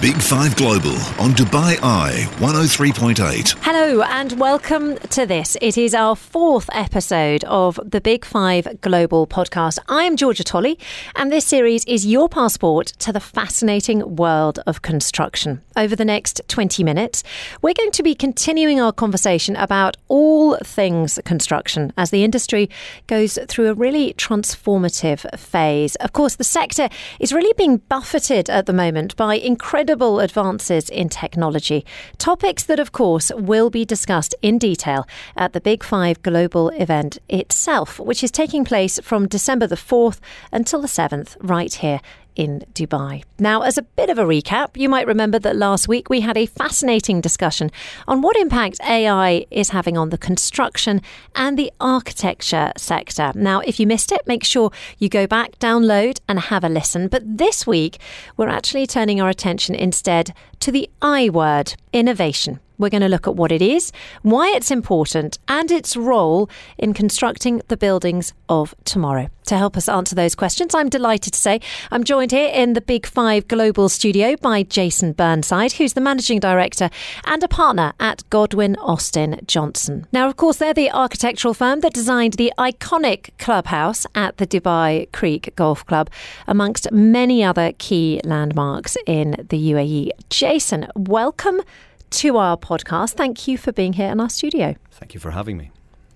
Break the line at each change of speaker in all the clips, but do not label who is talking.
Big Five Global on Dubai Eye 103.8.
Hello and welcome to this. It is our fourth episode of the Big Five Global podcast. I am Georgia Tolley, and this series is your passport to the fascinating world of construction. Over the next 20 minutes, we're going to be continuing our conversation about all things construction as the industry goes through a really transformative phase. Of course, the sector is really being buffeted at the moment by incredible advances in technology. Topics that, of course, will be discussed in detail at the Big Five Global event itself, which is taking place from December the 4th until the 7th, right here in Dubai. Now, as a bit of a recap, you might remember that last week we had a fascinating discussion on what impact AI is having on the construction and the architecture sector. Now, if you missed it, make sure you go back, download, and have a listen. But this week, we're actually turning our attention instead to the I word innovation. We're going to look at what it is, why it's important, and its role in constructing the buildings of tomorrow. To help us answer those questions, I'm delighted to say I'm joined here in the Big Five Global studio by Jason Burnside, who's the managing director and a partner at Godwin Austen Johnson. Now, of course, they're the architectural firm that designed the iconic clubhouse at the Dubai Creek Golf Club, amongst many other key landmarks in the UAE. Jason, welcome to our podcast. Thank you for being here in our studio.
Thank you for having me.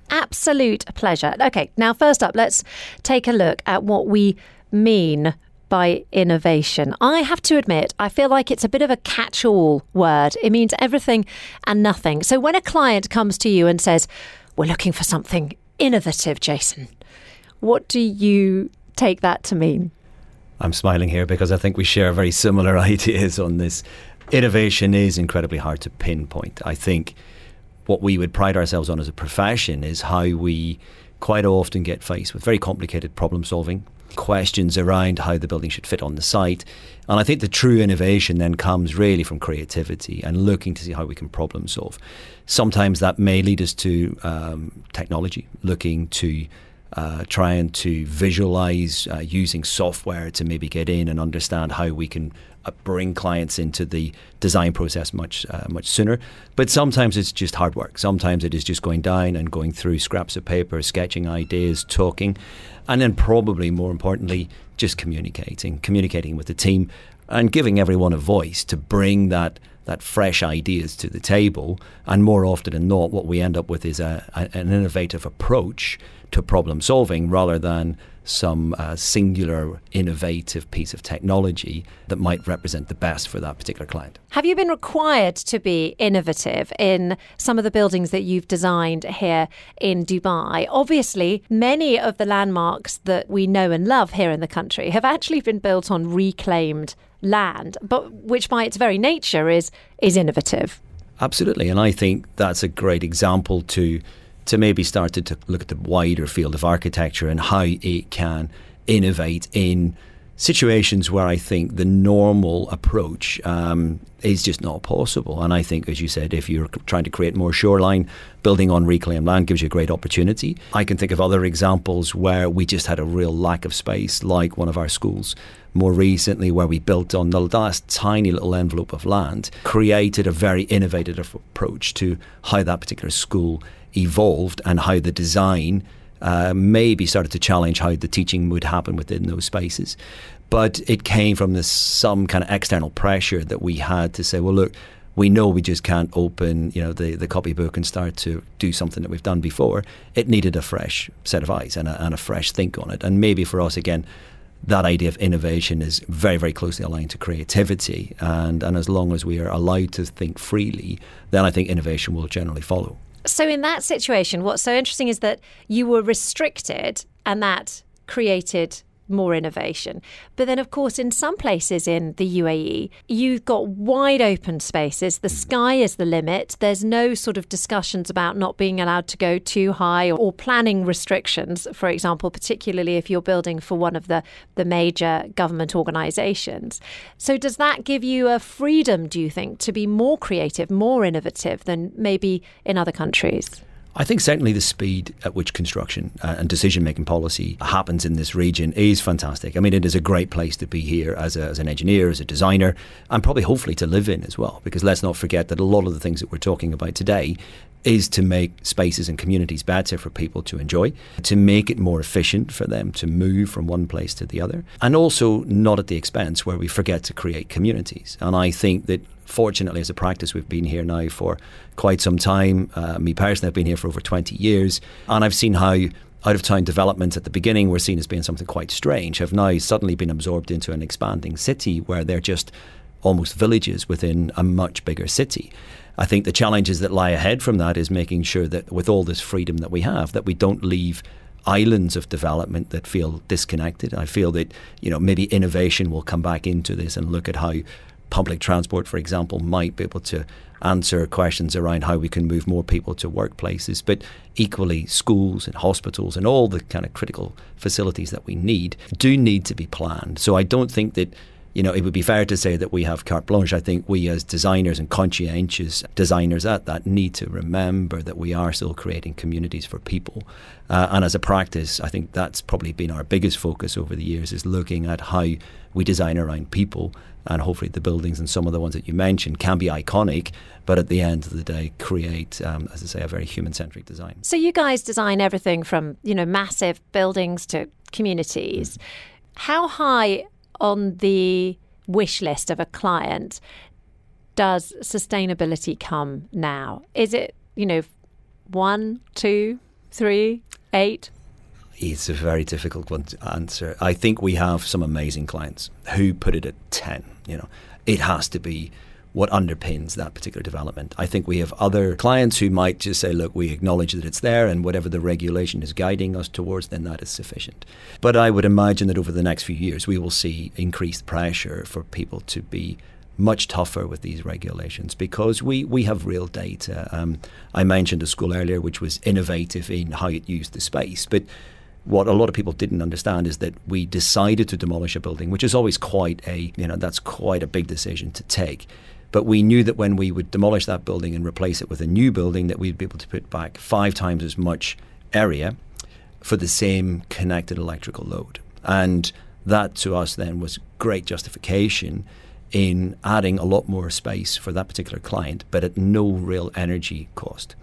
Absolute pleasure. Okay, now, first up, let's take a look at what we mean by innovation. I have to admit, I feel like it's a bit of a catch all word. It means everything and nothing. So when a client comes to you and says, We're looking for something innovative, Jason, what do you take that to mean?
I'm smiling here because I think we share very similar ideas on this. Innovation is incredibly hard to pinpoint. I think what we would pride ourselves on as a profession is how we quite often get faced with very complicated problem solving, questions around how the building should fit on the site. And I think the true innovation then comes really from creativity and looking to see how we can problem solve. Sometimes that may lead us to um, technology, looking to uh, trying to visualize uh, using software to maybe get in and understand how we can uh, bring clients into the design process much uh, much sooner. But sometimes it's just hard work. Sometimes it is just going down and going through scraps of paper, sketching ideas, talking, and then probably more importantly, just communicating, communicating with the team, and giving everyone a voice to bring that that fresh ideas to the table. And more often than not, what we end up with is a, a, an innovative approach to problem solving rather than some uh, singular innovative piece of technology that might represent the best for that particular client.
Have you been required to be innovative in some of the buildings that you've designed here in Dubai? Obviously, many of the landmarks that we know and love here in the country have actually been built on reclaimed land, but which by its very nature is is innovative.
Absolutely, and I think that's a great example to to maybe start to, to look at the wider field of architecture and how it can innovate in situations where I think the normal approach um, is just not possible. And I think, as you said, if you're trying to create more shoreline, building on reclaimed land gives you a great opportunity. I can think of other examples where we just had a real lack of space, like one of our schools more recently, where we built on the last tiny little envelope of land, created a very innovative approach to how that particular school evolved and how the design uh, maybe started to challenge how the teaching would happen within those spaces. But it came from this some kind of external pressure that we had to say, well, look, we know we just can't open, you know, the, the copybook and start to do something that we've done before. It needed a fresh set of eyes and a, and a fresh think on it. And maybe for us, again, that idea of innovation is very, very closely aligned to creativity. And, and as long as we are allowed to think freely, then I think innovation will generally follow.
So, in that situation, what's so interesting is that you were restricted and that created more innovation. But then, of course, in some places in the UAE, you've got wide open spaces. The mm. sky is the limit. There's no sort of discussions about not being allowed to go too high or, planning restrictions, for example, particularly if you're building for one of the, the major government organizations. So, does that give you a freedom, do you think, to be more creative, more innovative than maybe in other countries?
I think certainly the speed at which construction uh, and decision making policy happens in this region is fantastic. I mean, it is a great place to be here as, a, as an engineer, as a designer, and probably hopefully to live in as well. Because let's not forget that a lot of the things that we're talking about today is to make spaces and communities better for people to enjoy, to make it more efficient for them to move from one place to the other, and also not at the expense where we forget to create communities. And I think that fortunately, as a practice, we've been here now for quite some time. Uh, me personally, I've been here for over 20 years, and I've seen how out of town developments at the beginning were seen as being something quite strange have now suddenly been absorbed into an expanding city where they're just almost villages within a much bigger city. I think the challenges that lie ahead from that is making sure that with all this freedom that we have, that we don't leave islands of development that feel disconnected. I feel that you know maybe innovation will come back into this and look at how public transport, for example, might be able to answer questions around how we can move more people to workplaces, but equally schools and hospitals and all the kind of critical facilities that we need do need to be planned. So I don't think that you know, it would be fair to say that we have carte blanche. I think we, as designers and conscientious designers at that, need to remember that we are still creating communities for people. Uh, and as a practice, I think that's probably been our biggest focus over the years is looking at how we design around people. And hopefully, the buildings and some of the ones that you mentioned can be iconic, but at the end of the day, create, um, as I say, a very human centric design.
So, you guys design everything from, you know, massive buildings to communities. Mm. How high on the wish list of a client does sustainability come now? Is it, you know, one, two, three, eight?
It's a very difficult one to answer. I think we have some amazing clients who put it at 10. You know, it has to be what underpins that particular development. I think we have other clients who might just say, look, we acknowledge that it's there and whatever the regulation is guiding us towards, then that is sufficient. But I would imagine that over the next few years, we will see increased pressure for people to be much tougher with these regulations because we, we have real data. Um, I mentioned a school earlier which was innovative in how it used the space, but what a lot of people didn't understand is that we decided to demolish a building, which is always quite a you know that's quite a big decision to take. But we knew that when we would demolish that building and replace it with a new building, that we'd be able to put back five times as much area for the same connected electrical load. And that to us then was great justification in adding a lot more space for that particular client, but at no real energy cost.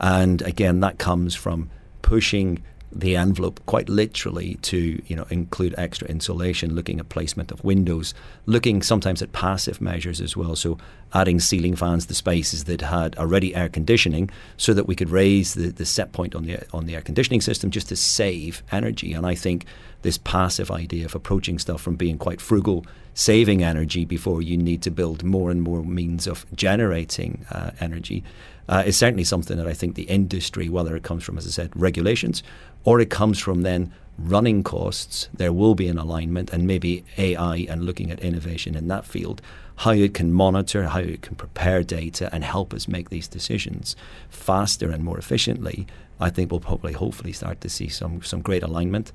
And again, that comes from pushing the envelope quite literally to you know include extra insulation, looking at placement of windows, looking sometimes at passive measures as well. So adding ceiling fans to spaces that had already air conditioning, so that we could raise the, the set point on the on the air conditioning system just to save energy. And I think this passive idea of approaching stuff from being quite frugal, saving energy before you need to build more and more means of generating uh, energy uh, is certainly something that I think the industry, whether it comes from, as I said, regulations or it comes from then running costs, there will be an alignment and maybe AI and looking at innovation in that field, how it can monitor, how it can prepare data and help us make these decisions faster and more efficiently. I think we'll probably hopefully start to see some some great alignment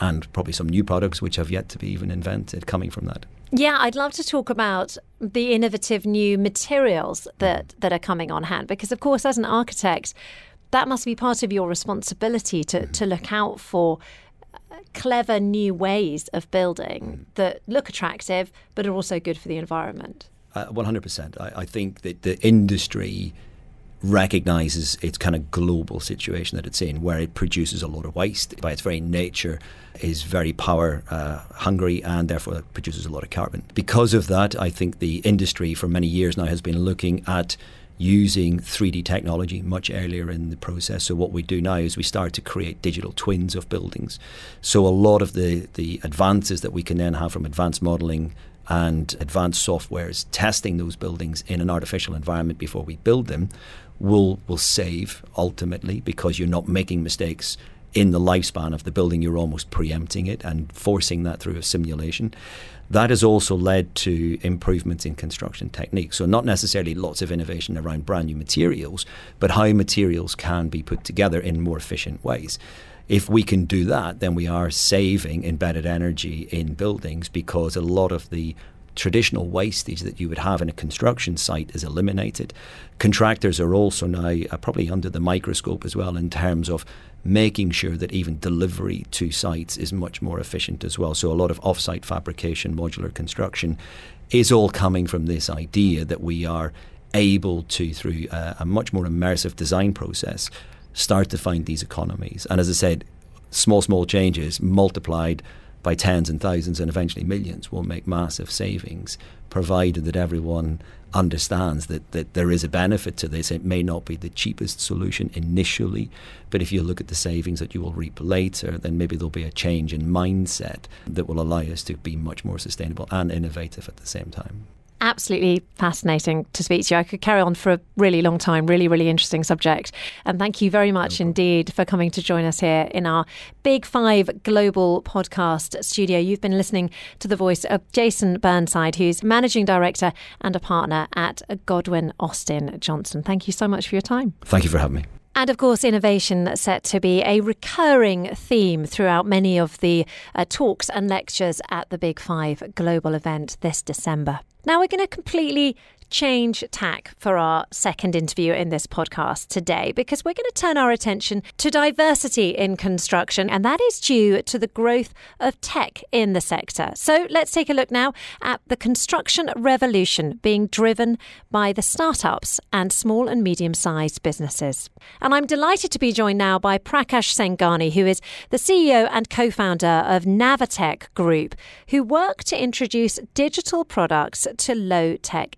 and probably some new products which have yet to be even invented coming from that.
Yeah, I'd love to talk about the innovative new materials that, that are coming on hand because, of course, as an architect, that must be part of your responsibility to, to look out for uh, clever new ways of building that look attractive but are also good for the environment.
Uh, 100%. I, I think that the industry recognizes its kind of global situation that it's in, where it produces a lot of waste by its very nature, is very power uh, hungry, and therefore produces a lot of carbon. Because of that, I think the industry for many years now has been looking at using 3D technology much earlier in the process. So what we do now is we start to create digital twins of buildings. So a lot of the the advances that we can then have from advanced modeling and advanced softwares testing those buildings in an artificial environment before we build them will will save ultimately because you're not making mistakes in the lifespan of the building. You're almost preempting it and forcing that through a simulation. That has also led to improvements in construction techniques. So not necessarily lots of innovation around brand new materials but how materials can be put together in more efficient ways. If we can do that then we are saving embedded energy in buildings because a lot of the traditional wastage that you would have in a construction site is eliminated. Contractors are also now uh, probably under the microscope as well in terms of making sure that even delivery to sites is much more efficient as well. So a lot of off-site fabrication, modular construction is all coming from this idea that we are able to, through a, a much more immersive design process, start to find these economies. And as I said, small, small changes multiplied by tens and thousands and eventually millions will make massive savings, provided that everyone understands that, that there is a benefit to this. It may not be the cheapest solution initially, but if you look at the savings that you will reap later, then maybe there'll be a change in mindset that will allow us to be much more sustainable and innovative at the same time
absolutely fascinating to speak to you. I could carry on for a really long time. Really, really interesting subject. And thank you very much no indeed for coming to join us here in our Big Five Global podcast studio. You've been listening to the voice of Jason Burnside, who's managing director and a partner at Godwin Austen Johnson. Thank you so much for your time.
Thank you for having me.
And of course, innovation set to be a recurring theme throughout many of the uh, talks and lectures at the Big Five global event this December. Now we're going to completely change tack for our second interview in this podcast today because we're going to turn our attention to diversity in construction, and that is due to the growth of tech in the sector. So let's take a look now at the construction revolution being driven by the startups and small and medium sized businesses. And I'm delighted to be joined now by Prakash Senghani, who is the CEO and co founder of Navatech Group, who work to introduce digital products to low tech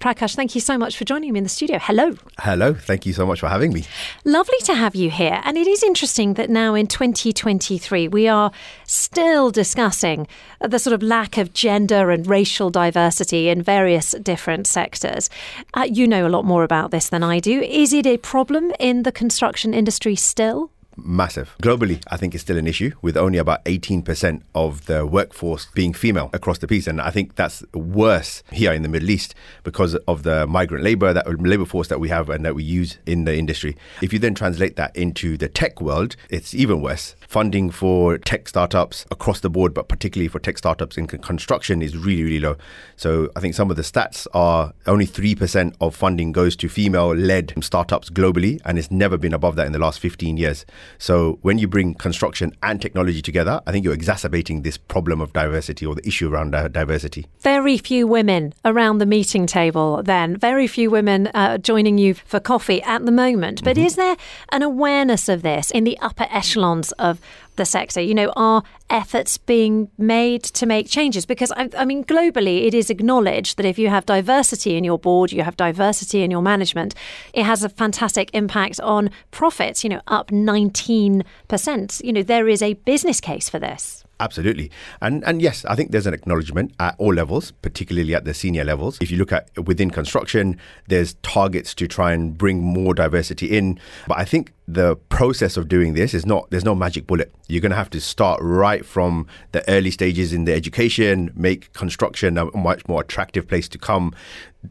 Prakash, thank you so much for joining me in the studio. Hello.
Hello. Thank you so much for having me.
Lovely to have you here. And it is interesting that now in 2023, we are still discussing the sort of lack of gender and racial diversity in various different sectors. Uh, you know a lot more about this than I do. Is it a problem in the construction industry still?
Massive. Globally, I think it's still an issue with only about 18% of the workforce being female across the piece. And I think that's worse here in the Middle East because of the migrant labor, that labor force that we have and that we use in the industry. If you then translate that into the tech world, it's even worse. Funding for tech startups across the board, but particularly for tech startups in construction, is really, really low. So I think some of the stats are only 3% of funding goes to female led startups globally, and it's never been above that in the last 15 years. So when you bring construction and technology together, I think you're exacerbating this problem of diversity or the issue around diversity.
Very few women around the meeting table then, very few women uh, joining you for coffee at the moment. But mm-hmm. is there an awareness of this in the upper echelons of the sector? You know, are efforts being made to make changes? Because, I, I, mean, globally, it is acknowledged that if you have diversity in your board, you have diversity in your management, it has a fantastic impact on profits, you know, up 19%. You know, there is a business case for this.
Absolutely. And and yes, I think there's an acknowledgement at all levels, particularly at the senior levels. If you look at within construction, there's targets to try and bring more diversity in. But I think the process of doing this is not there's no magic bullet. You're going to have to start right from the early stages in the education, make construction a much more attractive place to come.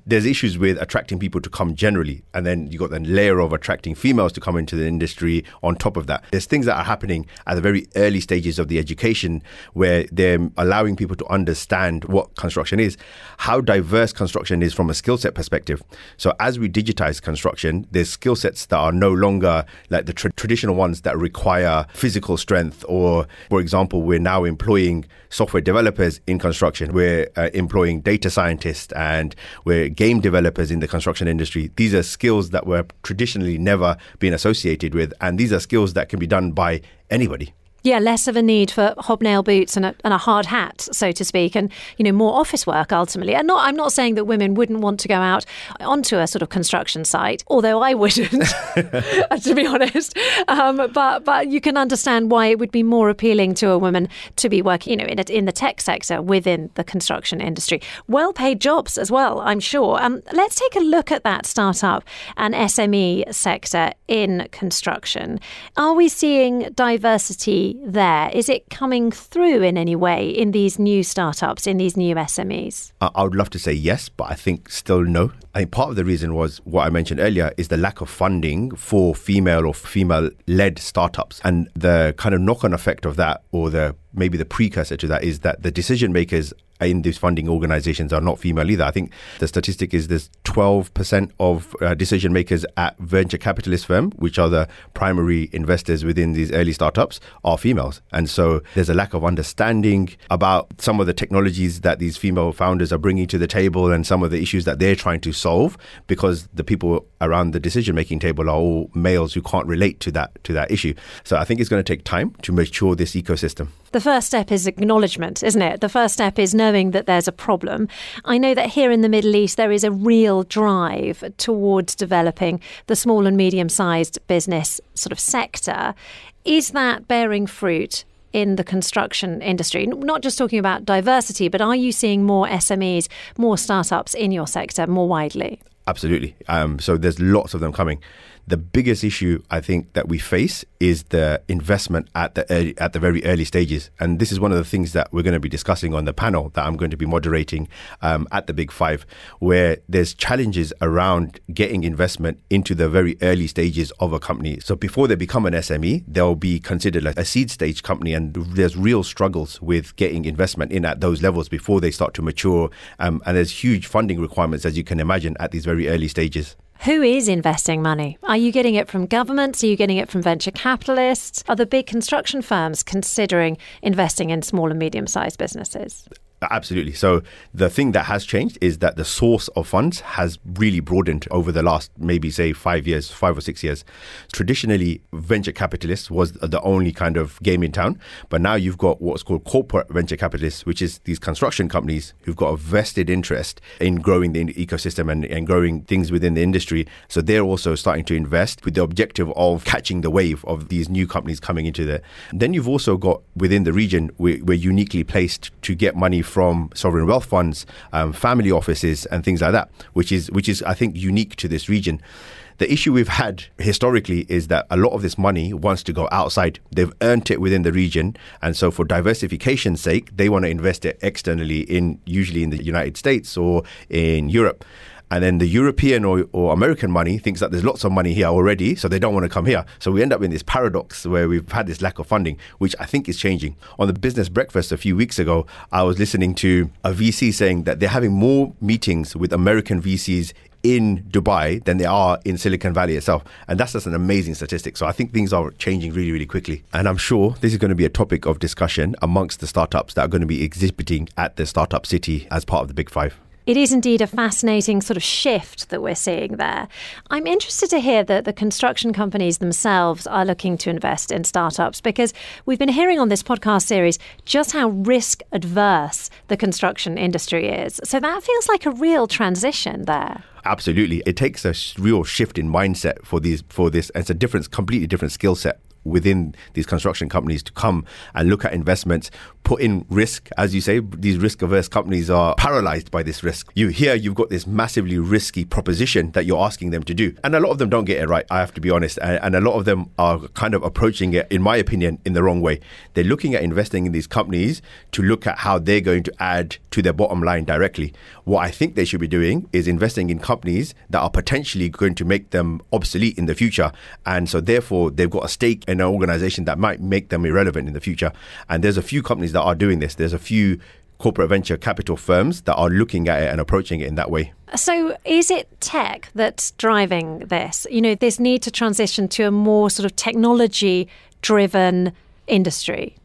There's issues with attracting people to come generally, and then you got the layer of attracting females to come into the industry on top of that. There's things that are happening at the very early stages of the education where they're allowing people to understand what construction is, how diverse construction is from a skill set perspective. So as we digitize construction, there's skill sets that are no longer like the tra- traditional ones that require physical strength, or for example, we're now employing software developers in construction. We're uh, employing data scientists and we're game developers in the construction industry. These are skills that were traditionally never been associated with, and these are skills that can be done by anybody.
Yeah, less of a need for hobnail boots and a, and a hard hat, so to speak, and you know more office work ultimately. And not, I'm not saying that women wouldn't want to go out onto a sort of construction site, although I wouldn't, to be honest. Um, but but you can understand why it would be more appealing to a woman to be working, you know, in a, in the tech sector within the construction industry. Well paid jobs as well, I'm sure. Um, let's take a look at that startup and SME sector in construction. Are we seeing diversity? There? Is it coming through in any way in these new startups, in these new SMEs?
I would love to say yes, but I think still no. I think part of the reason was what I mentioned earlier is the lack of funding for female or female led startups. And the kind of knock on effect of that, or the maybe the precursor to that, is that the decision makers in these funding organizations are not female either. I think the statistic is there's 12% of uh, decision makers at venture capitalist firm, which are the primary investors within these early startups, are females. And so there's a lack of understanding about some of the technologies that these female founders are bringing to the table and some of the issues that they're trying to solve because the people around the decision making table are all males who can't relate to that to that issue. So I think it's going to take time to mature this ecosystem.
The first step is acknowledgement, isn't it? The first step is knowing that there's a problem. I know that here in the Middle East, there is a real drive towards developing the small and medium sized business sort of sector. Is that bearing fruit? In the construction industry, not just talking about diversity, but are you seeing more SMEs, more startups in your sector more widely?
Absolutely. Um, so there's lots of them coming. The biggest issue I think that we face is the investment at the early, at the very early stages, and this is one of the things that we're going to be discussing on the panel that I'm going to be moderating um, at the Big Five, where there's challenges around getting investment into the very early stages of a company. So before they become an SME, they'll be considered like a seed stage company, and there's real struggles with getting investment in at those levels before they start to mature, um, and there's huge funding requirements as you can imagine at these very early stages.
Who is investing money? Are you getting it from governments? Are you getting it from venture capitalists? Are the big construction firms considering investing in small and medium sized businesses?
Absolutely. So the thing that has changed is that the source of funds has really broadened over the last maybe say five years, five or six years. Traditionally, venture capitalists was the only kind of game in town, but now you've got what's called corporate venture capitalists, which is these construction companies who've got a vested interest in growing the ecosystem and, and growing things within the industry. So they're also starting to invest with the objective of catching the wave of these new companies coming into there. Then you've also got within the region, we're, we're uniquely placed to get money from sovereign wealth funds, um, family offices, and things like that, which is which is I think unique to this region. The issue we've had historically is that a lot of this money wants to go outside. They've earned it within the region, and so for diversification's sake, they want to invest it externally in usually in the United States or in Europe. And then the European or, or, American money thinks that there's lots of money here already, so they don't want to come here. So we end up in this paradox where we've had this lack of funding, which I think is changing. On the business breakfast a few weeks ago, I was listening to a VC saying that they're having more meetings with American VCs in Dubai than they are in Silicon Valley itself. And that's just an amazing statistic. So I think things are changing really, really quickly. And I'm sure this is going to be a topic of discussion amongst the startups that are going to be exhibiting at the Startup City as part of the Big Five.
It is indeed a fascinating sort of shift that we're seeing there. I'm interested to hear that the construction companies themselves are looking to invest in startups because we've been hearing on this podcast series just how risk adverse the construction industry is. So that feels like a real transition there.
Absolutely, it takes a real shift in mindset for these for this. And it's a different, completely different skill set within these construction companies to come and look at investments, put in risk. As you say, these risk averse companies are paralyzed by this risk. You here, you've got this massively risky proposition that you're asking them to do. And a lot of them don't get it right, I have to be honest. And, and a lot of them are kind of approaching it, in my opinion, in the wrong way. They're looking at investing in these companies to look at how they're going to add to their bottom line directly. What I think they should be doing is investing in companies that are potentially going to make them obsolete in the future. And so therefore they've got a stake in an organization that might make them irrelevant in the future. And there's a few companies that are doing this. There's a few corporate venture capital firms that are looking at it and approaching it in that way.
So, is it tech that's driving this? You know, this need to transition to a more sort of technology driven industry?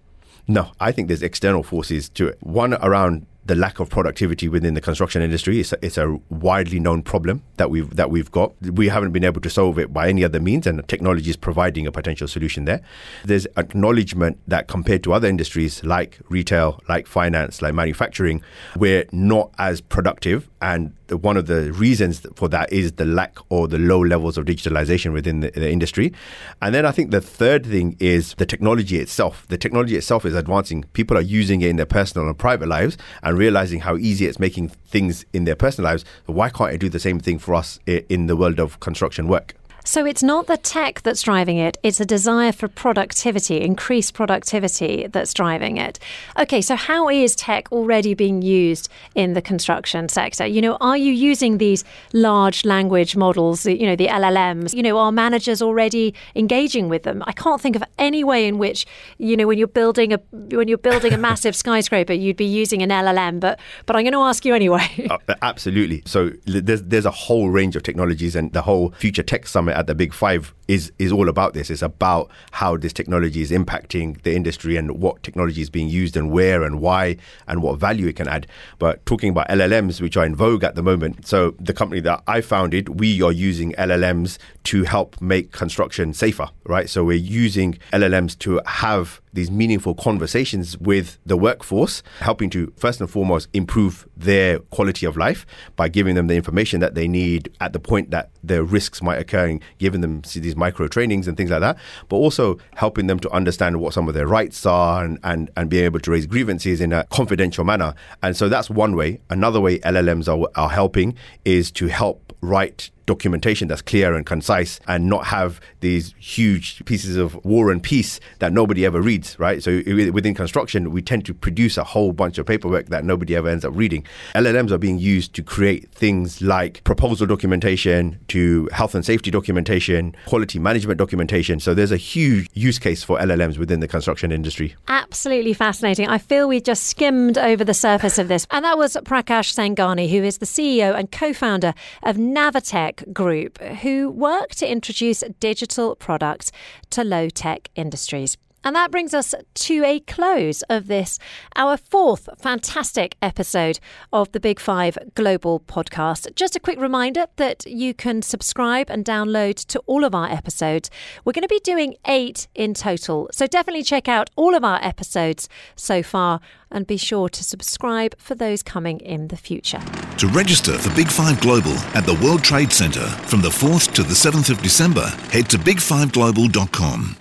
No, I think there's external forces to it. One around the lack of productivity within the construction industry. It's a, it's a widely known problem that we've that we've got. We haven't been able to solve it by any other means, and technology is providing a potential solution there. There's acknowledgement that compared to other industries like retail, like finance, like manufacturing, we're not as productive and one of the reasons for that is the lack or the low levels of digitalization within the, the, industry. And then I think the third thing is the technology itself. The technology itself is advancing. People are using it in their personal and private lives and realizing how easy it's making things in their personal lives. Why can't it do the same thing for us in the world of construction work?
So it's not the tech that's driving it, it's a desire for productivity, increased productivity that's driving it. Okay, so how is tech already being used in the construction sector? You know, are you using these large language models, you know, the LLMs? You know, are managers already engaging with them? I can't think of any way in which, you know, when you're building a when you're building a massive skyscraper, you'd be using an LLM, but but I'm going to ask you anyway.
uh, absolutely. So there's there's a whole range of technologies and the whole Future Tech Summit at the Big Five is is all about this. It's about how this technology is impacting the industry and what technology is being used and where and why and what value it can add. But talking about LLMs, which are in vogue at the moment, so the company that I founded, we are using LLMs to help make construction safer, right? So we're using LLMs to have these meaningful conversations with the workforce, helping to first and foremost improve their quality of life by giving them the information that they need at the point that the risks might occur and giving them these micro trainings and things like that, but also helping them to understand what some of their rights are and, and, and being able to raise grievances in a confidential manner. And so that's one way. Another way LLMs are, are helping is to help write documentation that's clear and concise and not have these huge pieces of war and peace that nobody ever reads, right? So within construction, we tend to produce a whole bunch of paperwork that nobody ever ends up reading. LLMs are being used to create things like proposal documentation, to health and safety documentation, quality management documentation. So there's a huge use case for LLMs within the construction industry.
Absolutely fascinating. I feel we just skimmed over the surface of this. And that was Prakash Senghani, who is the CEO and co-founder of Navatech Group, who work to introduce digital products to low tech industries. And that brings us to a close of this, our fourth fantastic episode of the Big Five Global Podcast. Just a quick reminder that you can subscribe and download to all of our episodes. We're going to be doing eight in total. So definitely check out all of our episodes so far and be sure to subscribe for those coming in the future.
To register for Big Five Global at the World Trade Center from the 4th to the 7th of December, head to big5global.com.